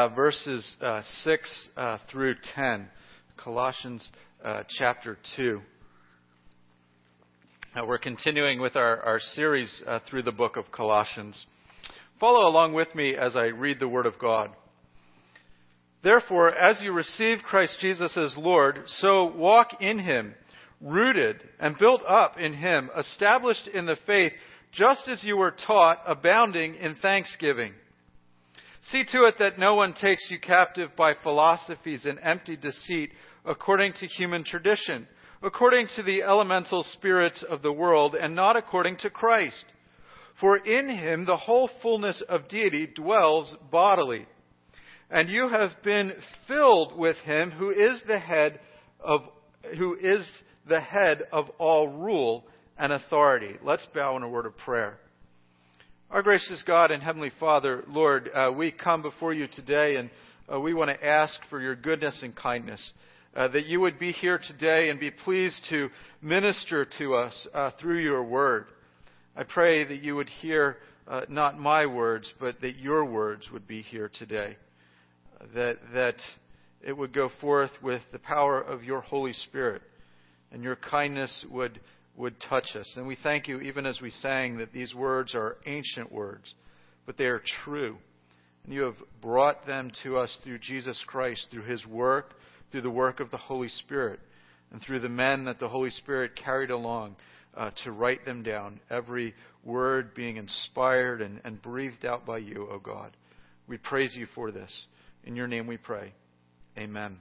uh, verses uh, 6 uh, through 10, Colossians uh, chapter 2. Uh, we're continuing with our, our series uh, through the book of Colossians. Follow along with me as I read the Word of God. Therefore, as you receive Christ Jesus as Lord, so walk in Him, rooted and built up in Him, established in the faith, just as you were taught, abounding in thanksgiving. See to it that no one takes you captive by philosophies and empty deceit according to human tradition, according to the elemental spirits of the world, and not according to Christ. For in him the whole fullness of deity dwells bodily. And you have been filled with him who is the head of who is the head of all rule and authority. Let's bow in a word of prayer. Our gracious God and Heavenly Father, Lord, uh, we come before you today and uh, we want to ask for your goodness and kindness. Uh, that you would be here today and be pleased to minister to us uh, through your word. I pray that you would hear uh, not my words, but that your words would be here today. That, that it would go forth with the power of your Holy Spirit and your kindness would would touch us. And we thank you, even as we sang, that these words are ancient words, but they are true. And you have brought them to us through Jesus Christ, through his work, through the work of the Holy Spirit, and through the men that the Holy Spirit carried along uh, to write them down, every word being inspired and, and breathed out by you, O God. We praise you for this. In your name we pray. Amen.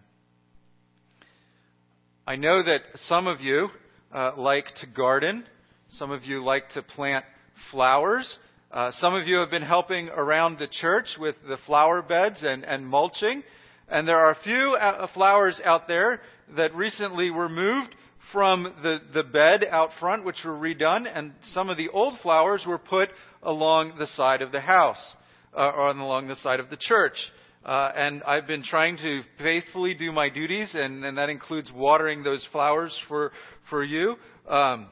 I know that some of you uh, like to garden. Some of you like to plant flowers. Uh, some of you have been helping around the church with the flower beds and, and mulching. And there are a few uh, flowers out there that recently were moved from the, the bed out front, which were redone, and some of the old flowers were put along the side of the house, uh, or along the side of the church. Uh, and I've been trying to faithfully do my duties, and, and that includes watering those flowers for, for you. Um,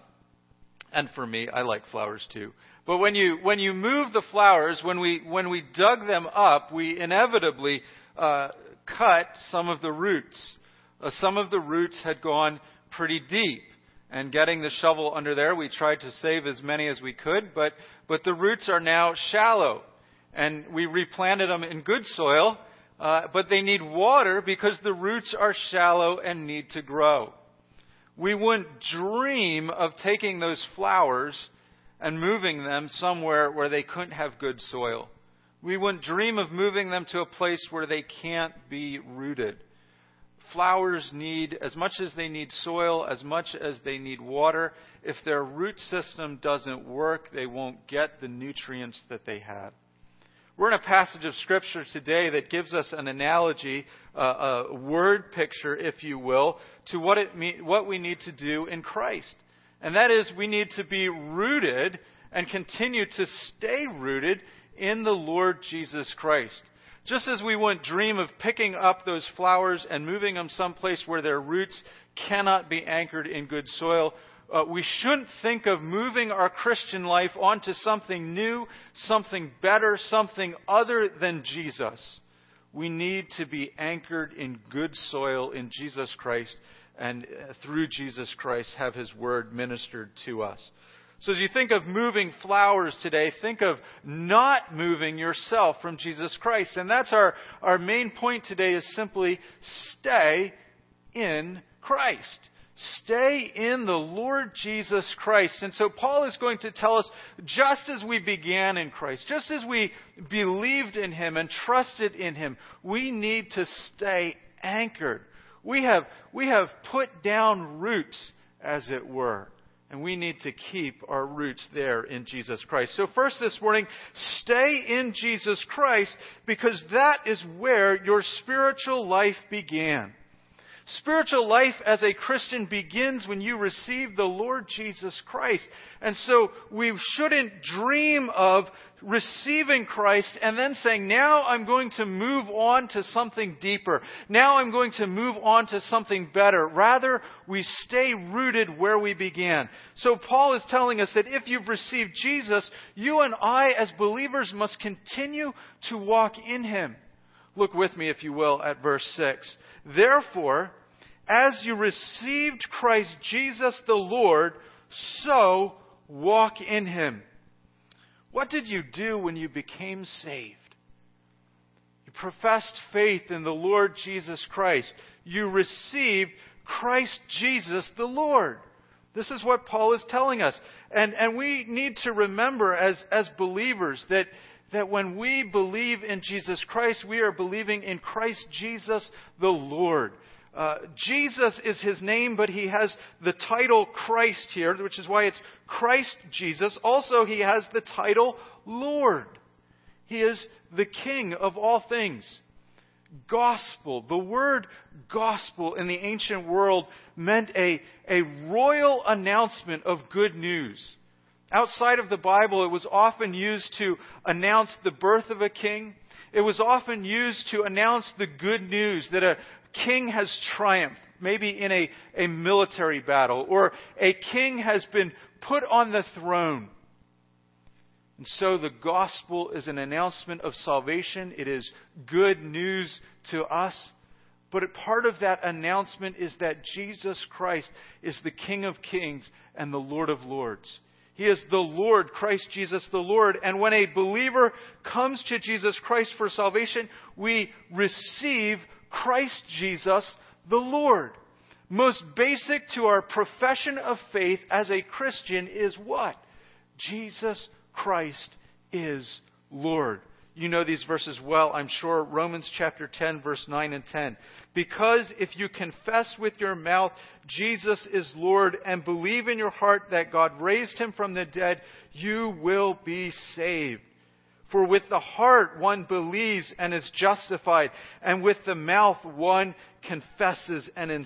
and for me, I like flowers too. But when you, when you move the flowers, when we, when we dug them up, we inevitably uh, cut some of the roots. Uh, some of the roots had gone pretty deep. And getting the shovel under there, we tried to save as many as we could, but, but the roots are now shallow and we replanted them in good soil, uh, but they need water because the roots are shallow and need to grow. We wouldn't dream of taking those flowers and moving them somewhere where they couldn't have good soil. We wouldn't dream of moving them to a place where they can't be rooted. Flowers need, as much as they need soil, as much as they need water, if their root system doesn't work, they won't get the nutrients that they have. We're in a passage of Scripture today that gives us an analogy, uh, a word picture, if you will, to what, it me- what we need to do in Christ. And that is, we need to be rooted and continue to stay rooted in the Lord Jesus Christ. Just as we wouldn't dream of picking up those flowers and moving them someplace where their roots cannot be anchored in good soil, uh, we shouldn't think of moving our Christian life onto something new, something better, something other than Jesus. We need to be anchored in good soil in Jesus Christ and uh, through Jesus Christ have His Word ministered to us. So as you think of moving flowers today, think of not moving yourself from Jesus Christ. And that's our, our main point today is simply stay in Christ. Stay in the Lord Jesus Christ. And so Paul is going to tell us just as we began in Christ, just as we believed in Him and trusted in Him, we need to stay anchored. We have, we have put down roots, as it were. And we need to keep our roots there in Jesus Christ. So, first this morning, stay in Jesus Christ because that is where your spiritual life began. Spiritual life as a Christian begins when you receive the Lord Jesus Christ. And so we shouldn't dream of receiving Christ and then saying, now I'm going to move on to something deeper. Now I'm going to move on to something better. Rather, we stay rooted where we began. So Paul is telling us that if you've received Jesus, you and I as believers must continue to walk in Him. Look with me, if you will, at verse 6. Therefore, as you received Christ Jesus the Lord, so walk in him. What did you do when you became saved? You professed faith in the Lord Jesus Christ. You received Christ Jesus the Lord. This is what Paul is telling us. And, and we need to remember as, as believers that, that when we believe in Jesus Christ, we are believing in Christ Jesus the Lord. Uh, Jesus is his name, but he has the title Christ here, which is why it's Christ Jesus. Also, he has the title Lord. He is the King of all things gospel. The word gospel in the ancient world meant a, a royal announcement of good news. Outside of the Bible, it was often used to announce the birth of a king. It was often used to announce the good news that a king has triumphed, maybe in a, a military battle, or a king has been put on the throne. And so the gospel is an announcement of salvation. It is good news to us. But part of that announcement is that Jesus Christ is the King of kings and the Lord of lords. He is the Lord, Christ Jesus the Lord. And when a believer comes to Jesus Christ for salvation, we receive Christ Jesus the Lord. Most basic to our profession of faith as a Christian is what? Jesus Christ is Lord. You know these verses well, I'm sure. Romans chapter 10, verse 9 and 10. Because if you confess with your mouth Jesus is Lord and believe in your heart that God raised him from the dead, you will be saved. For with the heart one believes and is justified, and with the mouth one confesses and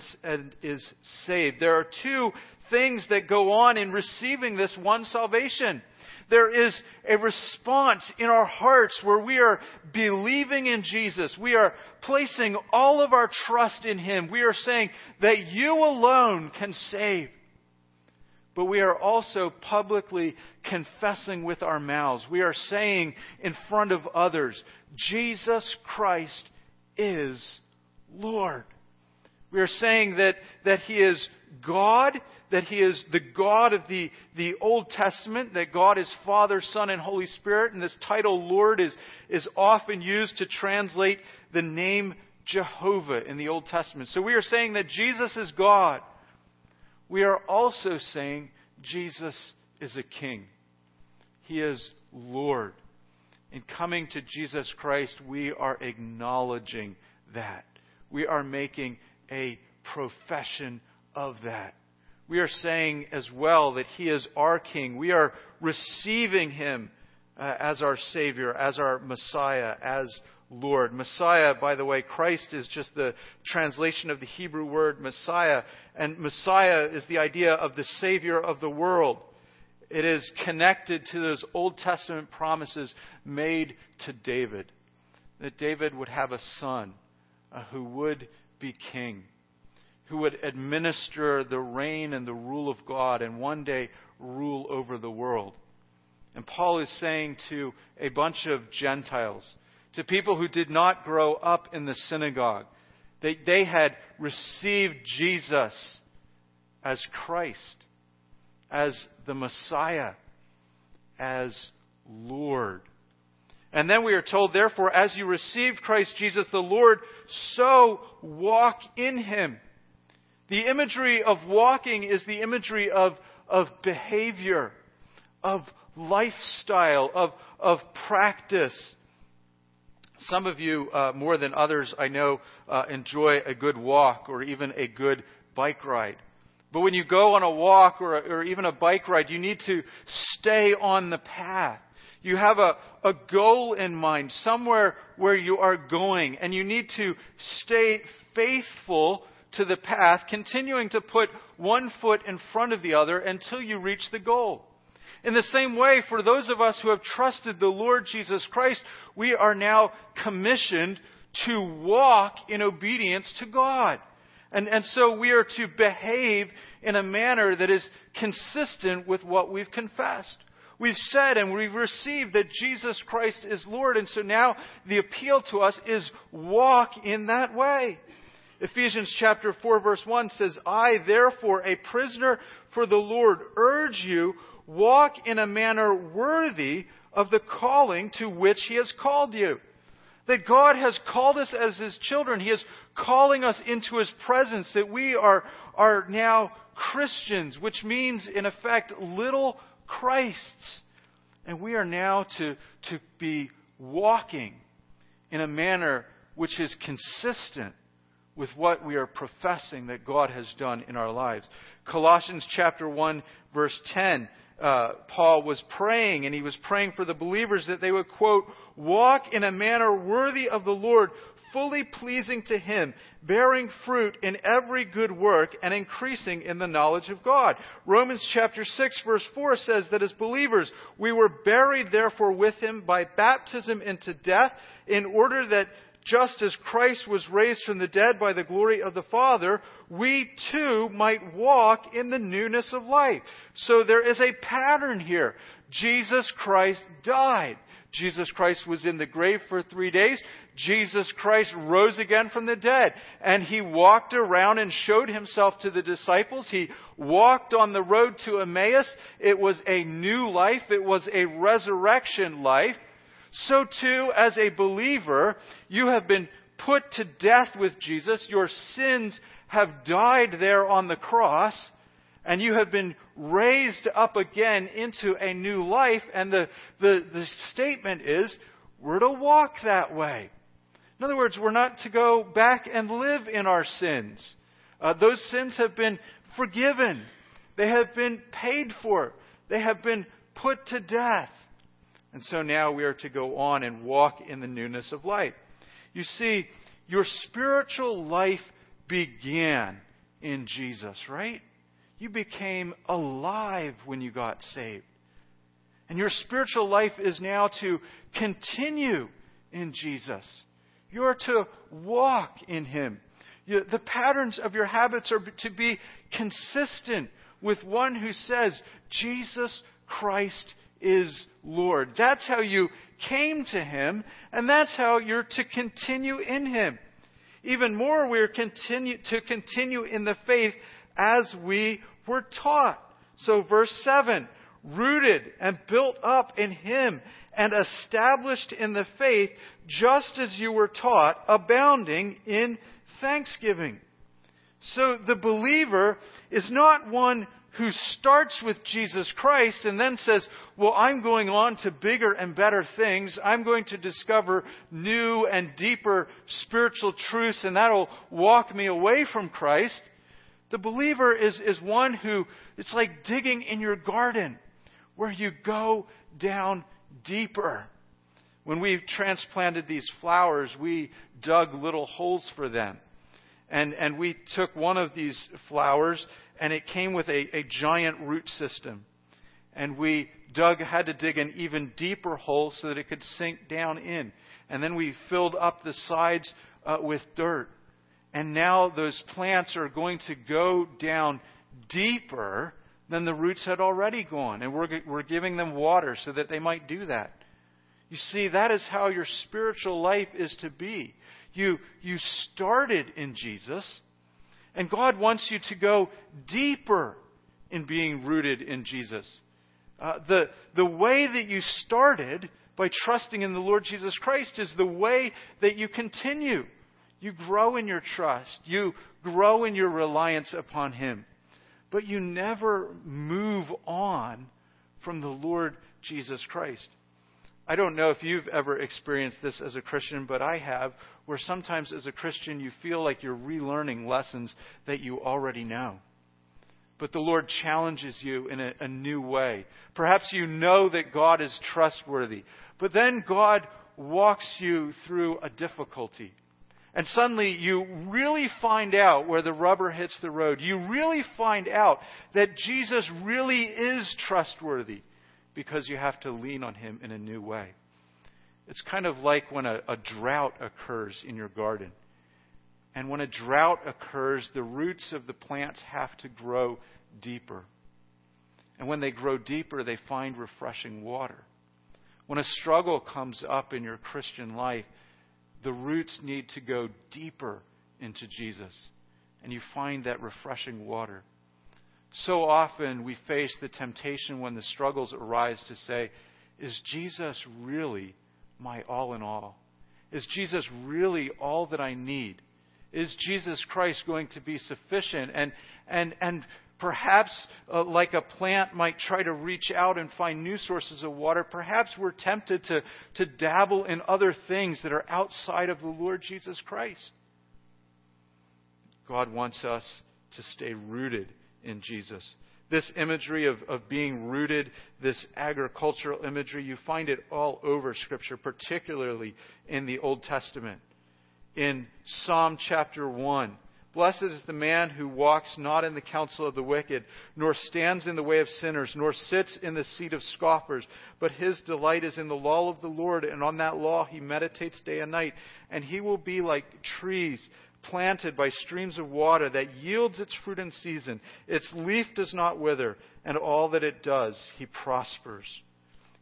is saved. There are two things that go on in receiving this one salvation there is a response in our hearts where we are believing in Jesus. We are placing all of our trust in Him. We are saying that you alone can save. But we are also publicly confessing with our mouths. We are saying in front of others, Jesus Christ is Lord. We are saying that, that He is God, that He is the God of the, the Old Testament, that God is Father, Son, and Holy Spirit, and this title Lord is, is often used to translate the name Jehovah in the Old Testament. So we are saying that Jesus is God. We are also saying Jesus is a King. He is Lord. In coming to Jesus Christ, we are acknowledging that. We are making a profession of that. We are saying as well that He is our King. We are receiving Him uh, as our Savior, as our Messiah, as Lord. Messiah, by the way, Christ is just the translation of the Hebrew word Messiah. And Messiah is the idea of the Savior of the world. It is connected to those Old Testament promises made to David that David would have a son uh, who would be king who would administer the reign and the rule of God and one day rule over the world. And Paul is saying to a bunch of Gentiles, to people who did not grow up in the synagogue, they, they had received Jesus as Christ, as the Messiah, as Lord. And then we are told, therefore, as you received Christ Jesus the Lord, so walk in him the imagery of walking is the imagery of, of behavior, of lifestyle, of, of practice. Some of you, uh, more than others, I know, uh, enjoy a good walk or even a good bike ride. But when you go on a walk or, a, or even a bike ride, you need to stay on the path. You have a, a goal in mind, somewhere where you are going, and you need to stay faithful to the path, continuing to put one foot in front of the other until you reach the goal. In the same way, for those of us who have trusted the Lord Jesus Christ, we are now commissioned to walk in obedience to God. And, and so we are to behave in a manner that is consistent with what we've confessed. We've said and we've received that Jesus Christ is Lord, and so now the appeal to us is walk in that way. Ephesians chapter 4 verse 1 says, I therefore, a prisoner for the Lord, urge you, walk in a manner worthy of the calling to which He has called you. That God has called us as His children. He is calling us into His presence, that we are, are now Christians, which means, in effect, little Christs. And we are now to, to be walking in a manner which is consistent with what we are professing that God has done in our lives. Colossians chapter 1 verse 10, uh, Paul was praying and he was praying for the believers that they would quote, walk in a manner worthy of the Lord, fully pleasing to Him, bearing fruit in every good work and increasing in the knowledge of God. Romans chapter 6 verse 4 says that as believers, we were buried therefore with Him by baptism into death in order that just as Christ was raised from the dead by the glory of the Father, we too might walk in the newness of life. So there is a pattern here. Jesus Christ died. Jesus Christ was in the grave for three days. Jesus Christ rose again from the dead. And he walked around and showed himself to the disciples. He walked on the road to Emmaus. It was a new life. It was a resurrection life so too, as a believer, you have been put to death with Jesus. Your sins have died there on the cross, and you have been raised up again into a new life. And the, the, the statement is, we're to walk that way. In other words, we're not to go back and live in our sins. Uh, those sins have been forgiven. They have been paid for. They have been put to death. And so now we are to go on and walk in the newness of life. You see, your spiritual life began in Jesus, right? You became alive when you got saved. And your spiritual life is now to continue in Jesus. You're to walk in Him. You, the patterns of your habits are to be consistent with one who says, Jesus Christ is Lord. That's how you came to Him, and that's how you're to continue in Him. Even more, we're continue, to continue in the faith as we were taught. So, verse 7 rooted and built up in Him and established in the faith, just as you were taught, abounding in thanksgiving. So, the believer is not one who starts with Jesus Christ and then says, Well, I'm going on to bigger and better things. I'm going to discover new and deeper spiritual truths, and that'll walk me away from Christ. The believer is, is one who, it's like digging in your garden, where you go down deeper. When we transplanted these flowers, we dug little holes for them. And, and we took one of these flowers and it came with a, a giant root system. And we dug, had to dig an even deeper hole so that it could sink down in. And then we filled up the sides uh, with dirt. And now those plants are going to go down deeper than the roots had already gone. And we're, we're giving them water so that they might do that. You see, that is how your spiritual life is to be. You, you started in Jesus and God wants you to go deeper in being rooted in Jesus. Uh, the, the way that you started by trusting in the Lord Jesus Christ is the way that you continue. You grow in your trust. You grow in your reliance upon Him. But you never move on from the Lord Jesus Christ. I don't know if you've ever experienced this as a Christian, but I have, where sometimes as a Christian you feel like you're relearning lessons that you already know. But the Lord challenges you in a, a new way. Perhaps you know that God is trustworthy, but then God walks you through a difficulty. And suddenly you really find out where the rubber hits the road. You really find out that Jesus really is trustworthy because you have to lean on Him in a new way. It's kind of like when a, a drought occurs in your garden. And when a drought occurs, the roots of the plants have to grow deeper. And when they grow deeper, they find refreshing water. When a struggle comes up in your Christian life, the roots need to go deeper into Jesus. And you find that refreshing water. So often we face the temptation when the struggles arise to say, Is Jesus really my all in all? Is Jesus really all that I need? Is Jesus Christ going to be sufficient? And, and, and perhaps, uh, like a plant might try to reach out and find new sources of water, perhaps we're tempted to, to dabble in other things that are outside of the Lord Jesus Christ. God wants us to stay rooted in Jesus. This imagery of, of being rooted, this agricultural imagery, you find it all over Scripture, particularly in the Old Testament. In Psalm chapter 1, Blessed is the man who walks not in the counsel of the wicked, nor stands in the way of sinners, nor sits in the seat of scoffers. But his delight is in the law of the Lord, and on that law he meditates day and night. And he will be like trees planted by streams of water that yields its fruit in season. Its leaf does not wither, and all that it does, he prospers.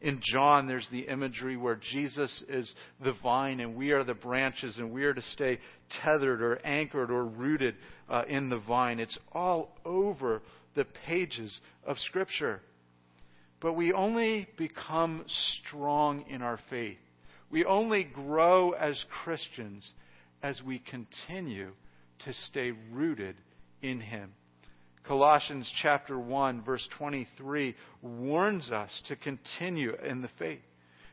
In John, there's the imagery where Jesus is the vine and we are the branches, and we are to stay tethered or anchored or rooted uh, in the vine. It's all over the pages of Scripture. But we only become strong in our faith. We only grow as Christians as we continue to stay rooted in Him. Colossians chapter 1 verse 23 warns us to continue in the faith.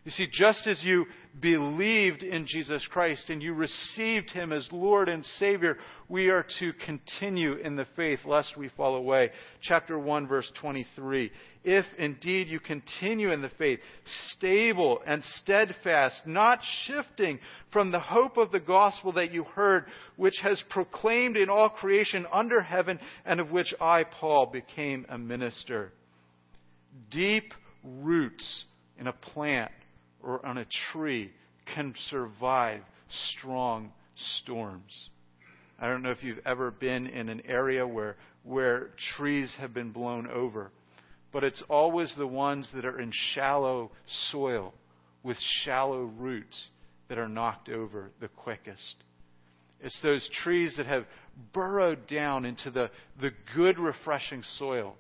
You see, just as you believed in Jesus Christ and you received Him as Lord and Savior, we are to continue in the faith lest we fall away. Chapter 1, verse 23. If indeed you continue in the faith, stable and steadfast, not shifting from the hope of the gospel that you heard, which has proclaimed in all creation under heaven, and of which I, Paul, became a minister. Deep roots in a plant or on a tree can survive strong storms. I don't know if you've ever been in an area where, where trees have been blown over, but it's always the ones that are in shallow soil with shallow roots that are knocked over the quickest. It's those trees that have burrowed down into the, the good, refreshing soil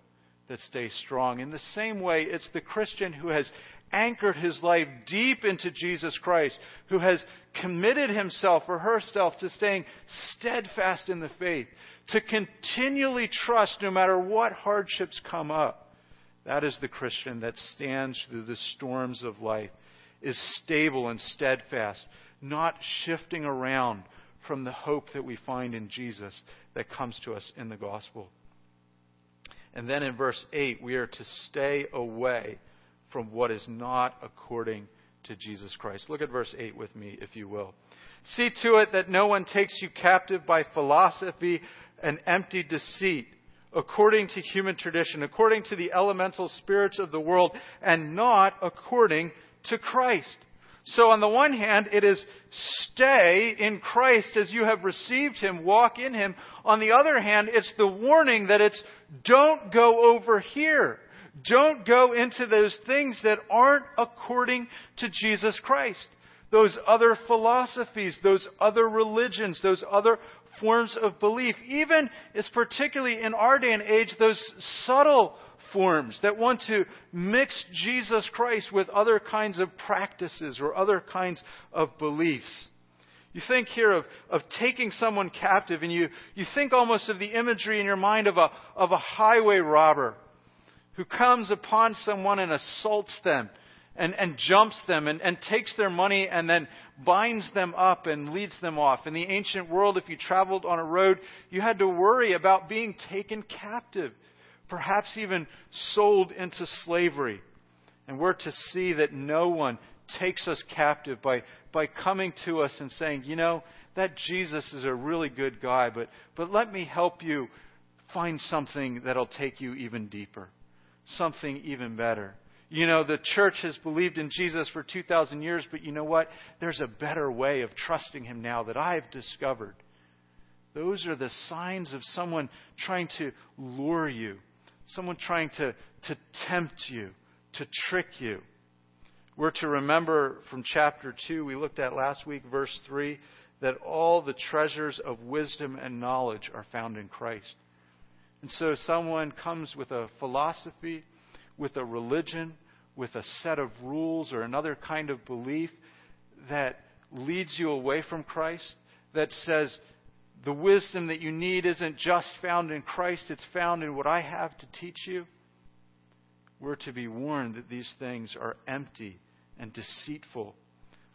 that stay strong. In the same way, it's the Christian who has anchored his life deep into Jesus Christ, who has committed himself or herself to staying steadfast in the faith, to continually trust no matter what hardships come up. That is the Christian that stands through the storms of life, is stable and steadfast, not shifting around from the hope that we find in Jesus that comes to us in the gospel. And then in verse 8, we are to stay away from what is not according to Jesus Christ. Look at verse 8 with me, if you will. See to it that no one takes you captive by philosophy and empty deceit, according to human tradition, according to the elemental spirits of the world, and not according to Christ. So, on the one hand, it is stay in Christ as you have received Him, walk in Him. On the other hand, it's the warning that it's don't go over here. Don't go into those things that aren't according to Jesus Christ. Those other philosophies, those other religions, those other forms of belief. Even, is particularly in our day and age, those subtle forms that want to mix Jesus Christ with other kinds of practices or other kinds of beliefs. You think here of, of taking someone captive, and you, you think almost of the imagery in your mind of a, of a highway robber who comes upon someone and assaults them and, and jumps them and, and takes their money and then binds them up and leads them off. In the ancient world, if you traveled on a road, you had to worry about being taken captive, perhaps even sold into slavery. And we're to see that no one takes us captive by, by coming to us and saying, you know, that Jesus is a really good guy, but, but let me help you find something that'll take you even deeper something even better. You know, the church has believed in Jesus for 2,000 years, but you know what? There's a better way of trusting Him now that I've discovered. Those are the signs of someone trying to lure you someone trying to, to tempt you, to trick you. We're to remember from chapter 2, we looked at last week, verse 3, that all the treasures of wisdom and knowledge are found in Christ. And so someone comes with a philosophy, with a religion, with a set of rules or another kind of belief that leads you away from Christ, that says the wisdom that you need isn't just found in Christ, it's found in what I have to teach you. We're to be warned that these things are empty and deceitful.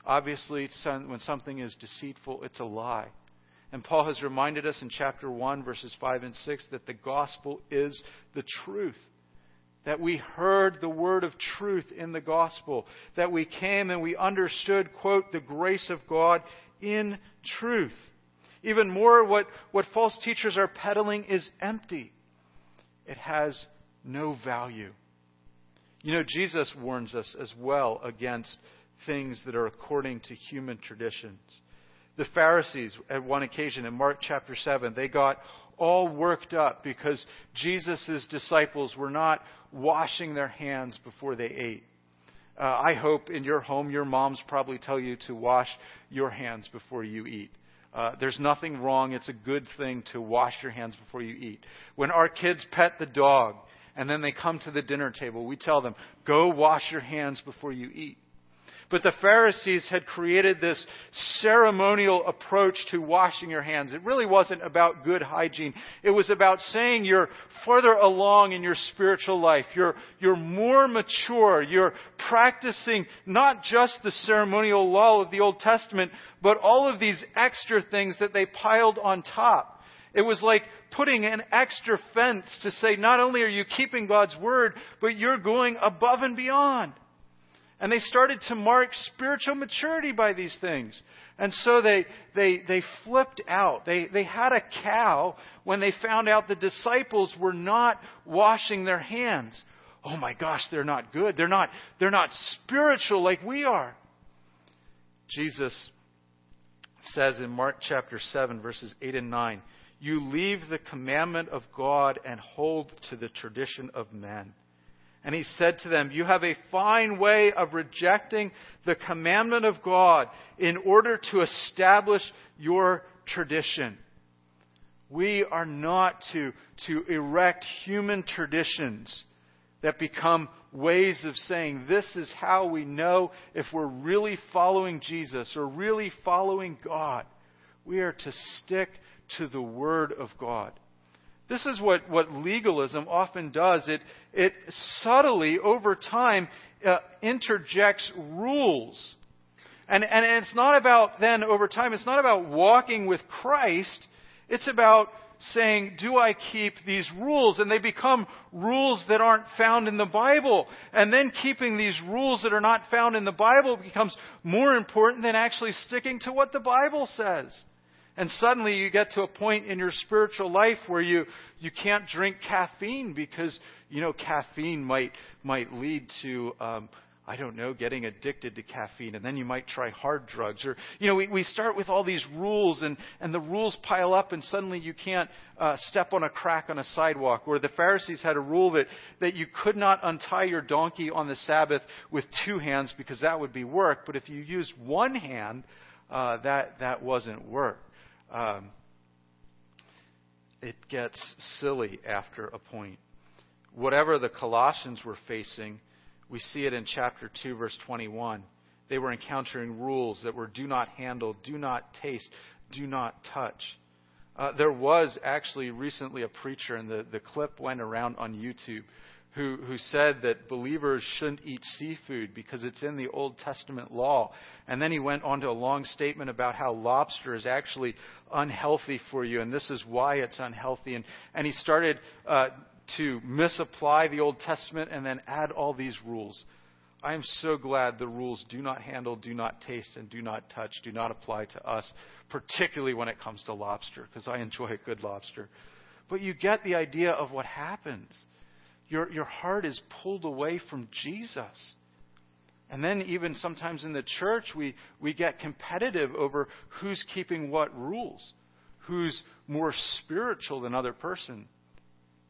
Obviously, when something is deceitful, it's a lie. And Paul has reminded us in chapter 1, verses 5 and 6, that the gospel is the truth. That we heard the word of truth in the gospel. That we came and we understood, quote, the grace of God in truth. Even more, what, what false teachers are peddling is empty. It has no value. You know, Jesus warns us as well against things that are according to human traditions. The Pharisees, at one occasion in Mark chapter 7, they got all worked up because Jesus' disciples were not washing their hands before they ate. Uh, I hope in your home, your moms probably tell you to wash your hands before you eat. Uh, there's nothing wrong. It's a good thing to wash your hands before you eat. When our kids pet the dog and then they come to the dinner table, we tell them, go wash your hands before you eat. But the Pharisees had created this ceremonial approach to washing your hands. It really wasn't about good hygiene. It was about saying you're further along in your spiritual life. You're, you're more mature. You're practicing not just the ceremonial law of the Old Testament, but all of these extra things that they piled on top. It was like putting an extra fence to say not only are you keeping God's word, but you're going above and beyond. And they started to mark spiritual maturity by these things. And so they, they, they flipped out. They, they had a cow when they found out the disciples were not washing their hands. Oh my gosh, they're not good. They're not, they're not spiritual like we are. Jesus says in Mark chapter 7, verses 8 and 9, You leave the commandment of God and hold to the tradition of men. And he said to them, You have a fine way of rejecting the commandment of God in order to establish your tradition. We are not to, to erect human traditions that become ways of saying this is how we know if we're really following Jesus or really following God. We are to stick to the Word of God. This is what, what legalism often does. It, it subtly, over time, uh, interjects rules. And, and it's not about, then, over time, it's not about walking with Christ. It's about saying, do I keep these rules? And they become rules that aren't found in the Bible. And then keeping these rules that are not found in the Bible becomes more important than actually sticking to what the Bible says. And suddenly you get to a point in your spiritual life where you, you can't drink caffeine because, you know, caffeine might, might lead to, um, I don't know, getting addicted to caffeine. And then you might try hard drugs. Or, you know, we, we start with all these rules and, and the rules pile up and suddenly you can't uh, step on a crack on a sidewalk. Or the Pharisees had a rule that, that you could not untie your donkey on the Sabbath with two hands because that would be work. But if you used one hand, uh, that, that wasn't work um, it gets silly after a point. Whatever the Colossians were facing, we see it in chapter 2, verse 21. They were encountering rules that were do not handle, do not taste, do not touch. Uh, there was actually recently a preacher, and the, the clip went around on YouTube, who, who said that believers shouldn't eat seafood because it's in the Old Testament law. And then he went on to a long statement about how lobster is actually unhealthy for you, and this is why it's unhealthy. And, and he started uh, to misapply the Old Testament and then add all these rules. I am so glad the rules do not handle, do not taste, and do not touch do not apply to us, particularly when it comes to lobster, because I enjoy a good lobster. But you get the idea of what happens your, your heart is pulled away from Jesus. And then, even sometimes in the church, we, we get competitive over who's keeping what rules, who's more spiritual than other person.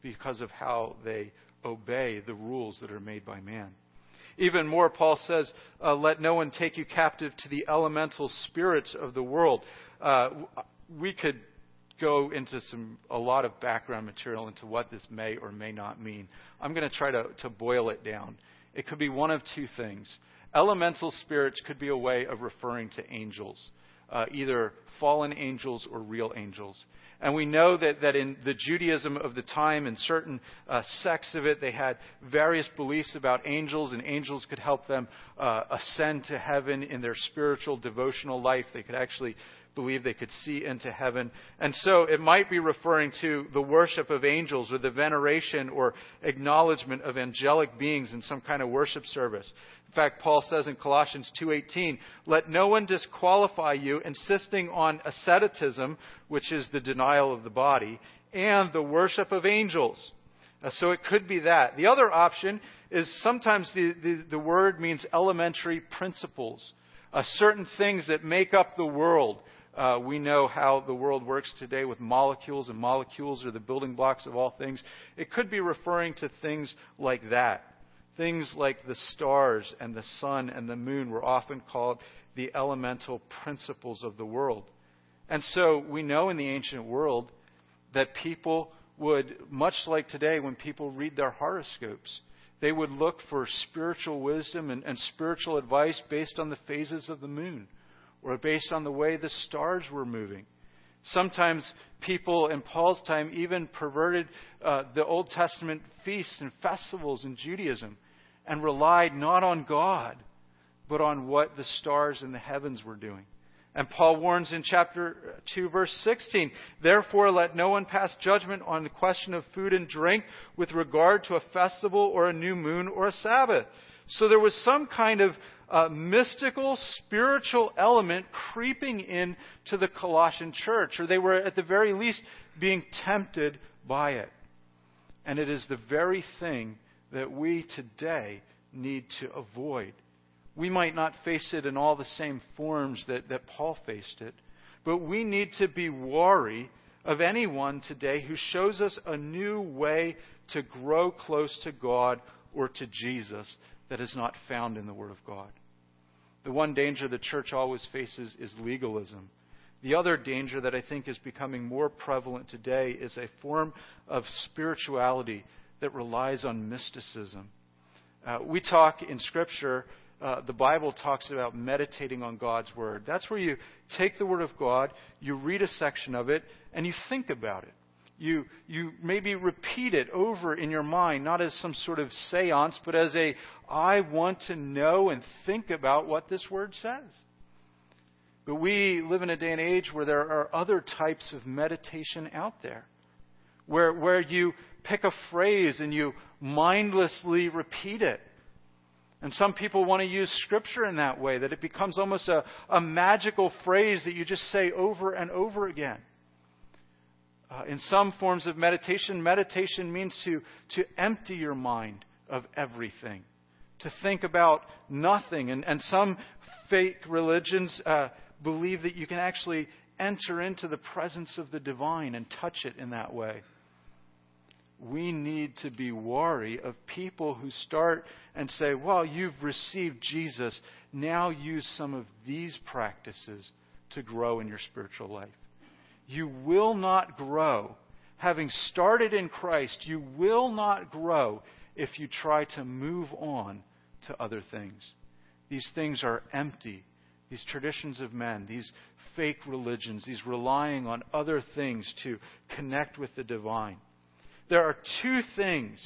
because of how they obey the rules that are made by man. Even more, Paul says, uh, Let no one take you captive to the elemental spirits of the world. Uh, we could go into some a lot of background material into what this may or may not mean. I'm going to try to, to boil it down. It could be one of two things. Elemental spirits could be a way of referring to angels, uh, either fallen angels or real angels. And we know that, that in the Judaism of the time, in certain uh, sects of it, they had various beliefs about angels, and angels could help them uh, ascend to heaven in their spiritual, devotional life. They could actually believe they could see into heaven. And so it might be referring to the worship of angels or the veneration or acknowledgement of angelic beings in some kind of worship service. In fact, Paul says in Colossians 2:18, "Let no one disqualify you insisting on asceticism, which is the denial of the body, and the worship of angels." Uh, so it could be that. The other option is sometimes the, the, the word means elementary principles, uh, certain things that make up the world. Uh, we know how the world works today with molecules, and molecules are the building blocks of all things. It could be referring to things like that. Things like the stars and the sun and the moon were often called the elemental principles of the world. And so we know in the ancient world that people would, much like today when people read their horoscopes, they would look for spiritual wisdom and, and spiritual advice based on the phases of the moon or based on the way the stars were moving. Sometimes people in Paul's time even perverted uh, the Old Testament feasts and festivals in Judaism and relied not on God, but on what the stars in the heavens were doing. And Paul warns in chapter 2, verse 16 Therefore, let no one pass judgment on the question of food and drink with regard to a festival or a new moon or a Sabbath. So there was some kind of uh, mystical, spiritual element creeping into the Colossian church, or they were at the very least being tempted by it. And it is the very thing that we today need to avoid. We might not face it in all the same forms that, that Paul faced it, but we need to be wary of anyone today who shows us a new way to grow close to God or to Jesus that is not found in the Word of God. The one danger the church always faces is legalism. The other danger that I think is becoming more prevalent today is a form of spirituality that relies on mysticism. Uh, we talk in Scripture, uh, the Bible talks about meditating on God's Word. That's where you take the Word of God, you read a section of it, and you think about it you, you maybe repeat it over in your mind, not as some sort of seance, but as a, I want to know and think about what this word says. But we live in a day and age where there are other types of meditation out there, where, where you pick a phrase and you mindlessly repeat it. And some people want to use Scripture in that way, that it becomes almost a, a magical phrase that you just say over and over again. Uh, in some forms of meditation, meditation means to, to empty your mind of everything, to think about nothing. And, and some fake religions uh, believe that you can actually enter into the presence of the divine and touch it in that way. We need to be wary of people who start and say, Well, you've received Jesus. Now use some of these practices to grow in your spiritual life. You will not grow. Having started in Christ, you will not grow if you try to move on to other things. These things are empty. These traditions of men, these fake religions, these relying on other things to connect with the divine. There are two things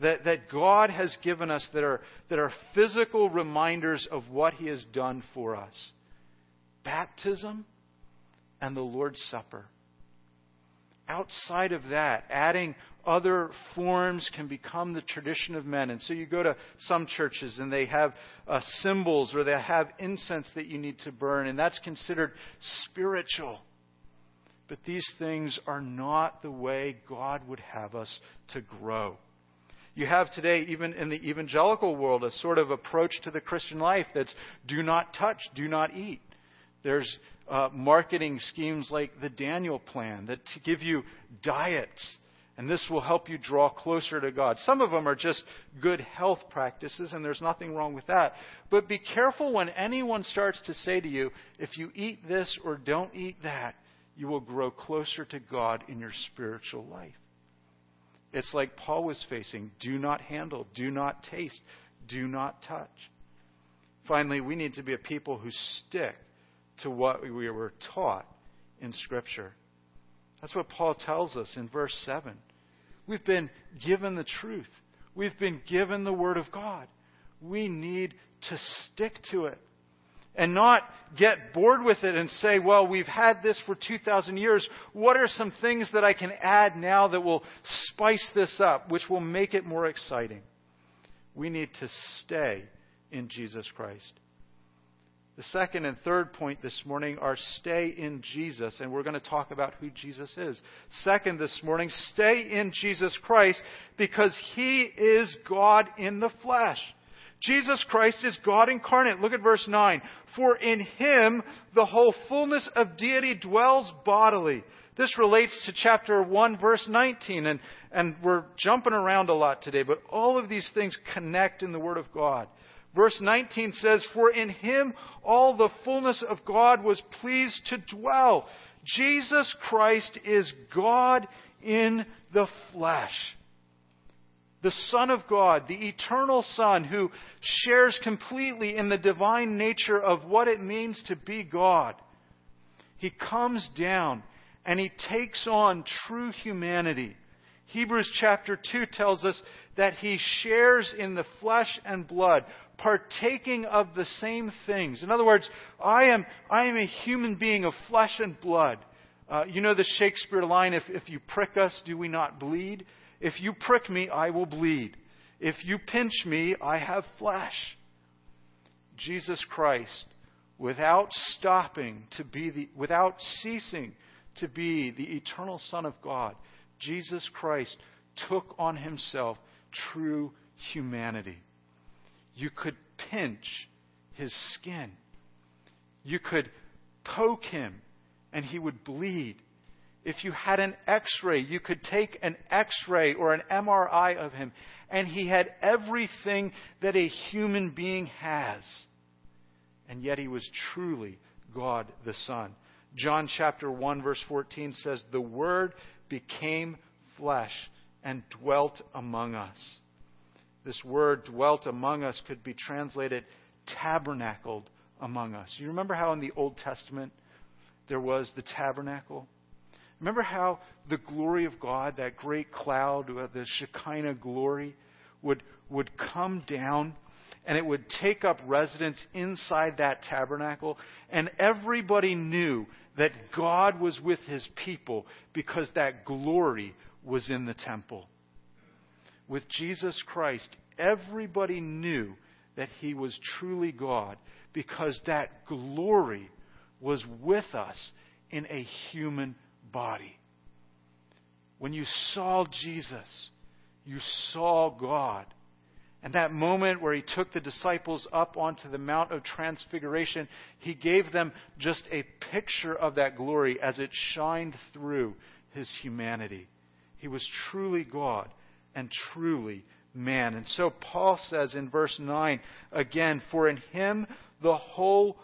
that, that God has given us that are, that are physical reminders of what He has done for us baptism and the Lord's Supper. Outside of that, adding other forms can become the tradition of men. And so you go to some churches and they have uh, symbols or they have incense that you need to burn, and that's considered spiritual. But these things are not the way God would have us to grow. You have today, even in the evangelical world, a sort of approach to the Christian life that's do not touch, do not eat. There's uh, marketing schemes like the Daniel Plan that give you diets And this will help you draw closer to God. Some of them are just good health practices, and there's nothing wrong with that. But be careful when anyone starts to say to you, if you eat this or don't eat that, you will grow closer to God in your spiritual life. It's like Paul was facing do not handle, do not taste, do not touch. Finally, we need to be a people who stick to what we were taught in Scripture. That's what Paul tells us in verse 7. We've been given the truth, we've been given the Word of God. We need to stick to it and not get bored with it and say, well, we've had this for 2,000 years. What are some things that I can add now that will spice this up, which will make it more exciting? We need to stay in Jesus Christ. The second and third point this morning are stay in Jesus, and we're going to talk about who Jesus is. Second this morning, stay in Jesus Christ because He is God in the flesh. Jesus Christ is God incarnate. Look at verse 9. For in Him the whole fullness of deity dwells bodily. This relates to chapter 1, verse 19, and, and we're jumping around a lot today, but all of these things connect in the Word of God. Verse 19 says, For in him all the fullness of God was pleased to dwell. Jesus Christ is God in the flesh. The Son of God, the eternal Son, who shares completely in the divine nature of what it means to be God. He comes down and he takes on true humanity. Hebrews chapter 2 tells us that he shares in the flesh and blood, partaking of the same things. In other words, I am, I am a human being of flesh and blood. Uh, you know the Shakespeare line, if, if you prick us, do we not bleed? If you prick me, I will bleed. If you pinch me, I have flesh. Jesus Christ, without stopping to be the, without ceasing to be the eternal Son of God, Jesus Christ took on himself true humanity. You could pinch his skin. You could poke him and he would bleed. If you had an x ray, you could take an x ray or an MRI of him, and he had everything that a human being has. And yet he was truly God the Son. John chapter 1, verse 14 says, The Word became flesh and dwelt among us. This word dwelt among us could be translated tabernacled among us. You remember how in the Old Testament there was the tabernacle? Remember how the glory of God, that great cloud, uh, the Shekinah glory, would, would come down and it would take up residence inside that tabernacle, and everybody knew that God was with his people because that glory was in the temple with Jesus Christ, everybody knew that he was truly God because that glory was with us in a human body. When you saw Jesus, you saw God. And that moment where he took the disciples up onto the Mount of Transfiguration, he gave them just a picture of that glory as it shined through his humanity. He was truly God and truly man. And so Paul says in verse 9 again, For in him the whole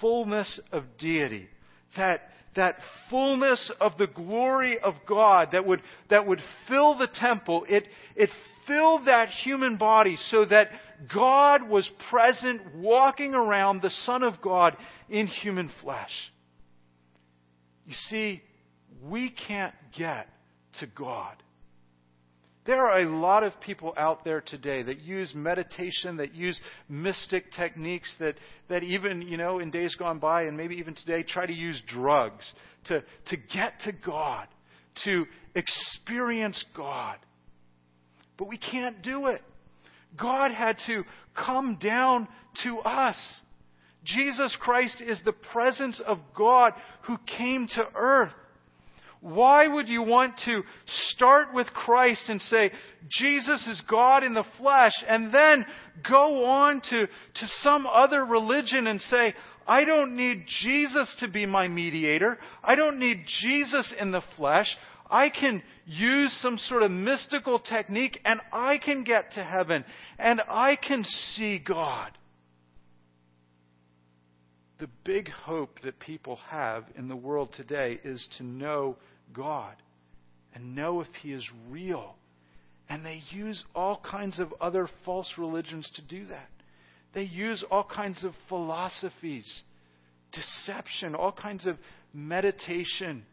fullness of deity, that, that fullness of the glory of God that would, that would fill the temple, it, it filled that human body so that God was present walking around the Son of God in human flesh. You see, we can't get to God there are a lot of people out there today that use meditation, that use mystic techniques, that, that even, you know, in days gone by and maybe even today try to use drugs to, to get to God, to experience God. But we can't do it. God had to come down to us. Jesus Christ is the presence of God who came to earth. Why would you want to start with Christ and say, Jesus is God in the flesh, and then go on to, to some other religion and say, I don't need Jesus to be my mediator. I don't need Jesus in the flesh. I can use some sort of mystical technique and I can get to heaven and I can see God. The big hope that people have in the world today is to know God and know if He is real. And they use all kinds of other false religions to do that. They use all kinds of philosophies, deception, all kinds of meditation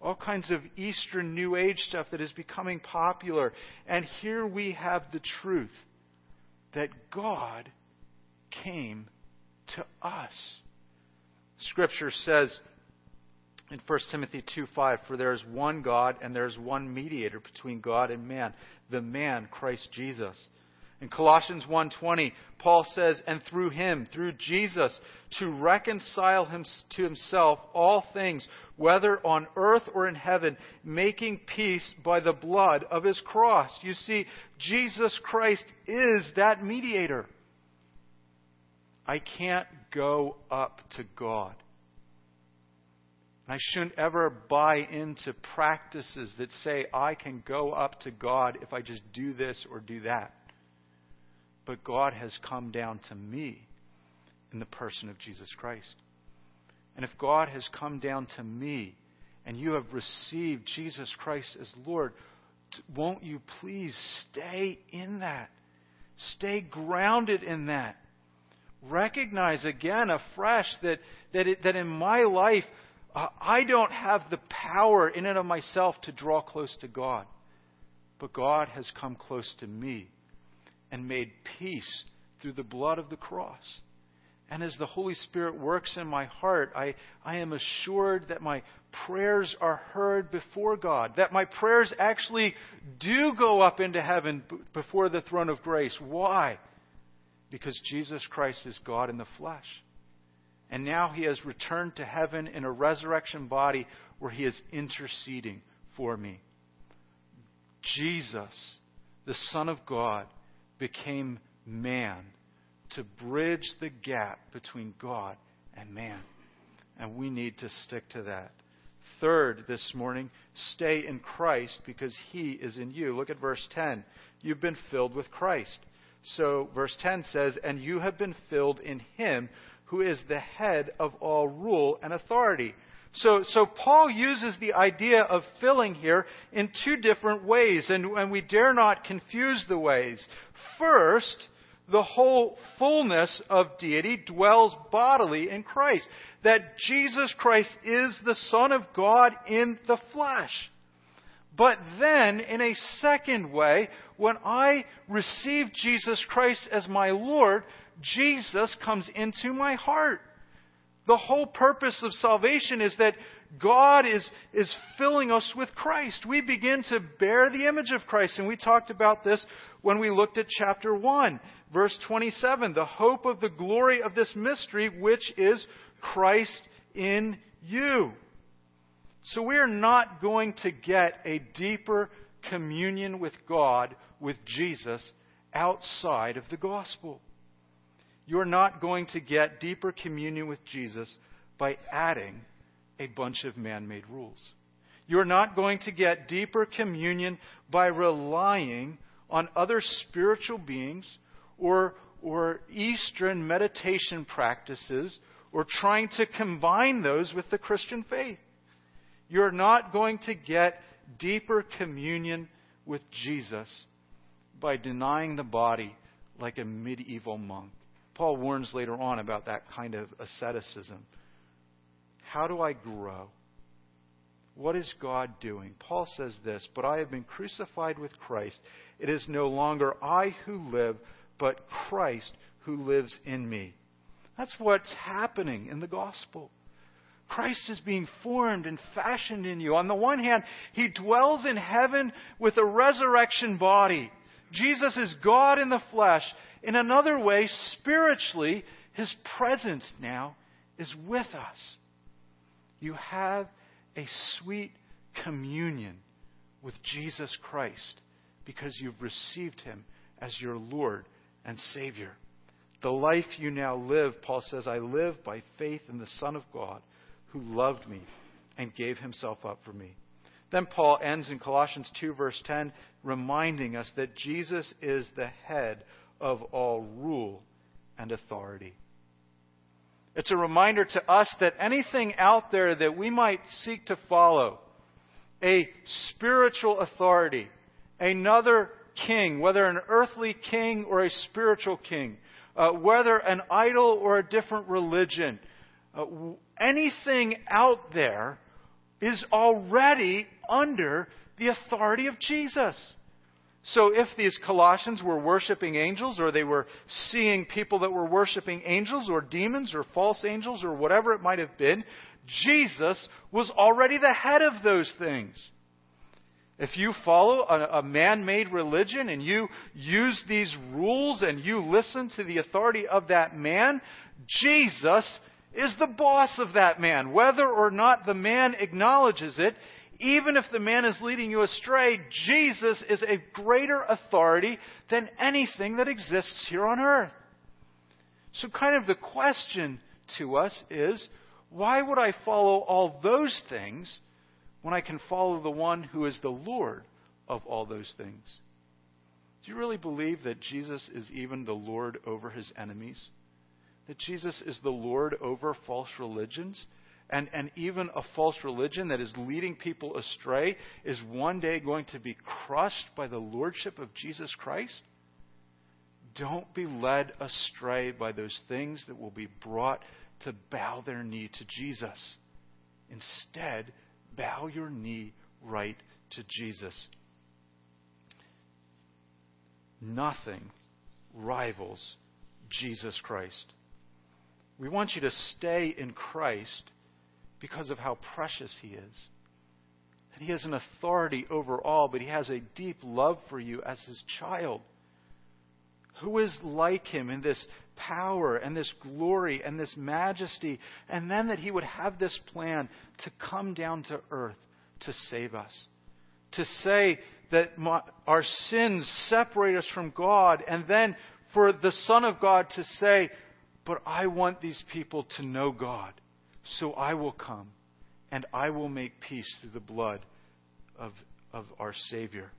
all kinds of Eastern New Age stuff that is becoming popular. And here we have the truth that God came to us. Scripture says in 1 Timothy 2 5, For there is one God and there is one mediator between God and man, the man, Christ Jesus in Colossians 1:20, Paul says, "And through him, through Jesus, to reconcile him to himself all things, whether on earth or in heaven, making peace by the blood of his cross." You see, Jesus Christ is that mediator. I can't go up to God. I shouldn't ever buy into practices that say I can go up to God if I just do this or do that but God has come down to me in the person of Jesus Christ. And if God has come down to me and you have received Jesus Christ as Lord, won't you please stay in that? Stay grounded in that. Recognize again afresh that, that, it, that in my life, I don't have the power in and of myself to draw close to God. But God has come close to me and made peace through the blood of the cross. And as the Holy Spirit works in my heart, I, I am assured that my prayers are heard before God, that my prayers actually do go up into heaven before the throne of grace. Why? Because Jesus Christ is God in the flesh. And now he has returned to heaven in a resurrection body where he is interceding for me. Jesus, the Son of God, became man to bridge the gap between God and man. And we need to stick to that. Third, this morning, stay in Christ because he is in you. Look at verse 10. You've been filled with Christ. So, verse 10 says, And you have been filled in him who is the head of all rule and authority. So, so Paul uses the idea of filling here in two different ways, and, and we dare not confuse the ways. First, the whole fullness of deity dwells bodily in Christ. That Jesus Christ is the Son of God in the flesh. But then, in a second way, when I receive Jesus Christ as my Lord, Jesus comes into my heart. The whole purpose of salvation is that God is, is filling us with Christ. We begin to bear the image of Christ. And we talked about this when we looked at chapter 1, verse 27. The hope of the glory of this mystery, which is Christ in you. So we are not going to get a deeper communion with God, with Jesus, outside of the gospel you're not going to get deeper communion with Jesus by adding a bunch of man made rules. You're not going to get deeper communion by relying on other spiritual beings or, or Eastern meditation practices or trying to combine those with the Christian faith. You're not going to get deeper communion with Jesus by denying the body like a medieval monk. Paul warns later on about that kind of asceticism. How do I grow? What is God doing? Paul says this, but I have been crucified with Christ. It is no longer I who live, but Christ who lives in me. That's what's happening in the gospel. Christ is being formed and fashioned in you. On the one hand, He dwells in heaven with a resurrection body. Jesus is God in the flesh. In another way, spiritually, His presence now is with us. You have a sweet communion with Jesus Christ because you've received Him as your Lord and Savior. The life you now live, Paul says, I live by faith in the Son of God who loved me and gave Himself up for me. Then Paul ends in Colossians 2, verse 10, reminding us that Jesus is the head of all rule and authority. It's a reminder to us that anything out there that we might seek to follow, a spiritual authority, another king, whether an earthly king or a spiritual king, uh, whether an idol or a different religion, uh, anything out there is already under the authority of Jesus. So if these Colossians were worshiping angels, or they were seeing people that were worshiping angels, or demons, or false angels, or whatever it might have been, Jesus was already the head of those things. If you follow a, a man made religion and you use these rules and you listen to the authority of that man, Jesus is the boss of that man. Whether or not the man acknowledges it, even if the man is leading you astray, Jesus is a greater authority than anything that exists here on earth. So, kind of the question to us is why would I follow all those things when I can follow the one who is the Lord of all those things? Do you really believe that Jesus is even the Lord over his enemies? That Jesus is the Lord over false religions? And, and even a false religion that is leading people astray is one day going to be crushed by the lordship of Jesus Christ? Don't be led astray by those things that will be brought to bow their knee to Jesus. Instead, bow your knee right to Jesus. Nothing rivals Jesus Christ. We want you to stay in Christ because of how precious He is. That He has an authority over all, but He has a deep love for you as His child. Who is like Him in this power and this glory and this majesty? And then that He would have this plan to come down to earth to save us. To say that my, our sins separate us from God, and then for the Son of God to say, But I want these people to know God. So I will come and I will make peace through the blood of, of our Savior.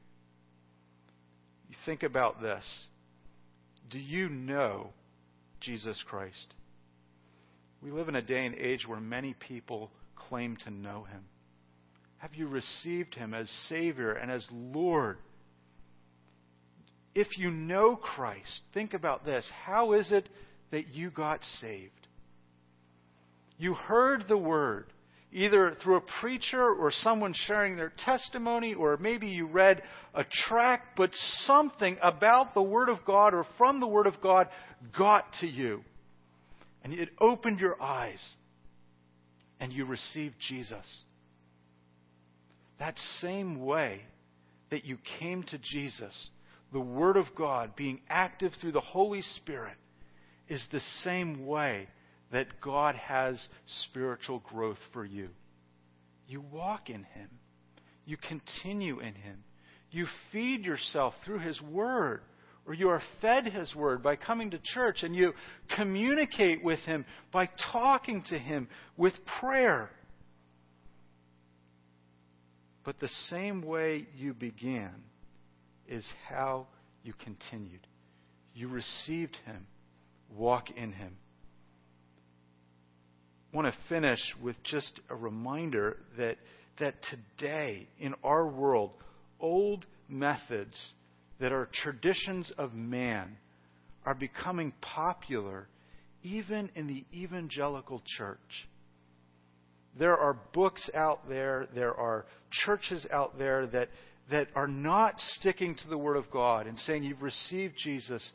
You think about this. Do you know Jesus Christ? We live in a day and age where many people claim to know him. Have you received him as Savior and as Lord? If you know Christ, think about this. How is it that you got saved? You heard the word, either through a preacher or someone sharing their testimony, or maybe you read a tract, but something about the Word of God or from the Word of God got to you. And it opened your eyes, and you received Jesus. That same way that you came to Jesus, the Word of God being active through the Holy Spirit, is the same way that God has spiritual growth for you. You walk in Him, you continue in Him, you feed yourself through His Word. Or you are fed His Word by coming to church, and you communicate with Him by talking to Him with prayer. But the same way you began is how you continued. You received Him, walk in Him. Want to finish with just a reminder that, that today, in our world, old methods that are traditions of man are becoming popular even in the evangelical church. There are books out there, there are churches out there that, that are not sticking to the Word of God and saying, You've received Jesus,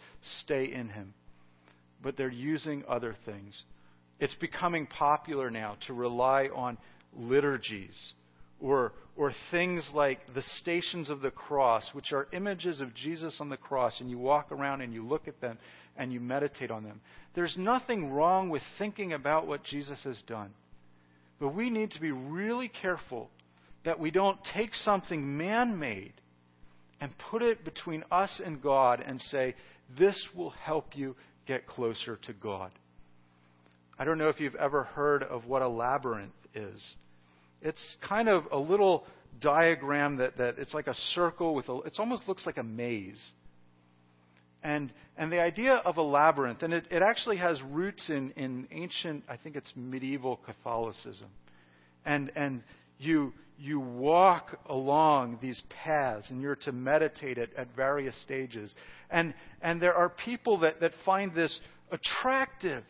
stay in Him. But they're using other things. It's becoming popular now to rely on liturgies or, or things like the stations of the cross, which are images of Jesus on the cross, and you walk around and you look at them and you meditate on them. There's nothing wrong with thinking about what Jesus has done. But we need to be really careful that we don't take something man made and put it between us and God and say, this will help you get closer to God. I don't know if you've ever heard of what a labyrinth is. It's kind of a little diagram that, that it's like a circle with a, it almost looks like a maze. And, and the idea of a labyrinth, and it, it actually has roots in, in ancient, I think it's medieval Catholicism. And, and you, you walk along these paths and you're to meditate at, at various stages. And, and there are people that, that find this attractive.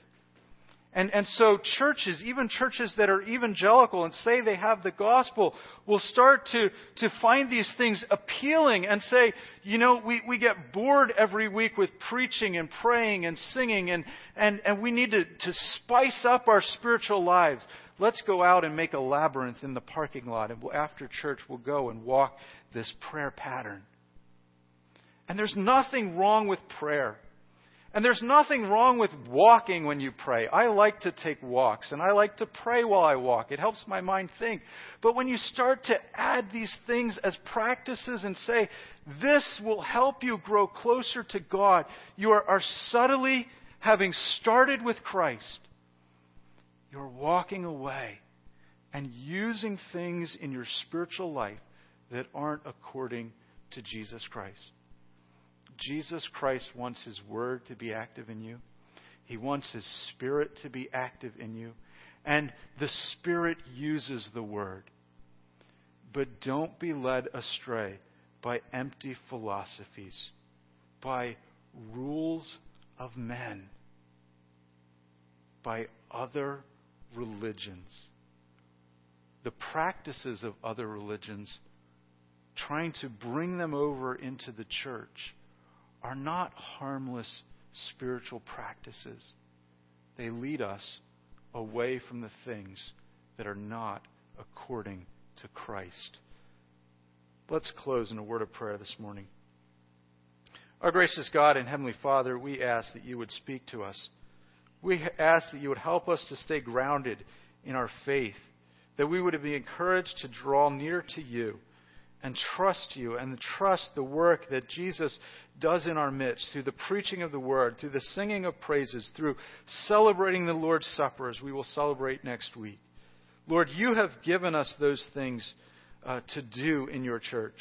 And, and so churches, even churches that are evangelical and say they have the gospel, will start to, to find these things appealing and say, you know, we, we get bored every week with preaching and praying and singing, and, and, and we need to, to spice up our spiritual lives. Let's go out and make a labyrinth in the parking lot, and after church, we'll go and walk this prayer pattern. And there's nothing wrong with prayer. And there's nothing wrong with walking when you pray. I like to take walks and I like to pray while I walk. It helps my mind think. But when you start to add these things as practices and say, this will help you grow closer to God, you are, are subtly, having started with Christ, you're walking away and using things in your spiritual life that aren't according to Jesus Christ. Jesus Christ wants His Word to be active in you. He wants His Spirit to be active in you. And the Spirit uses the Word. But don't be led astray by empty philosophies, by rules of men, by other religions. The practices of other religions, trying to bring them over into the church are not harmless spiritual practices. They lead us away from the things that are not according to Christ. Let's close in a word of prayer this morning. Our gracious God and Heavenly Father, we ask that you would speak to us. We ask that you would help us to stay grounded in our faith, that we would be encouraged to draw near to you and trust you and trust the work that Jesus does in our midst through the preaching of the word, through the singing of praises, through celebrating the Lord's Supper as we will celebrate next week. Lord, you have given us those things uh, to do in your church.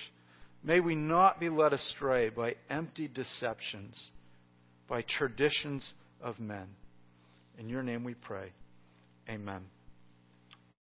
May we not be led astray by empty deceptions, by traditions of men. In your name we pray. Amen.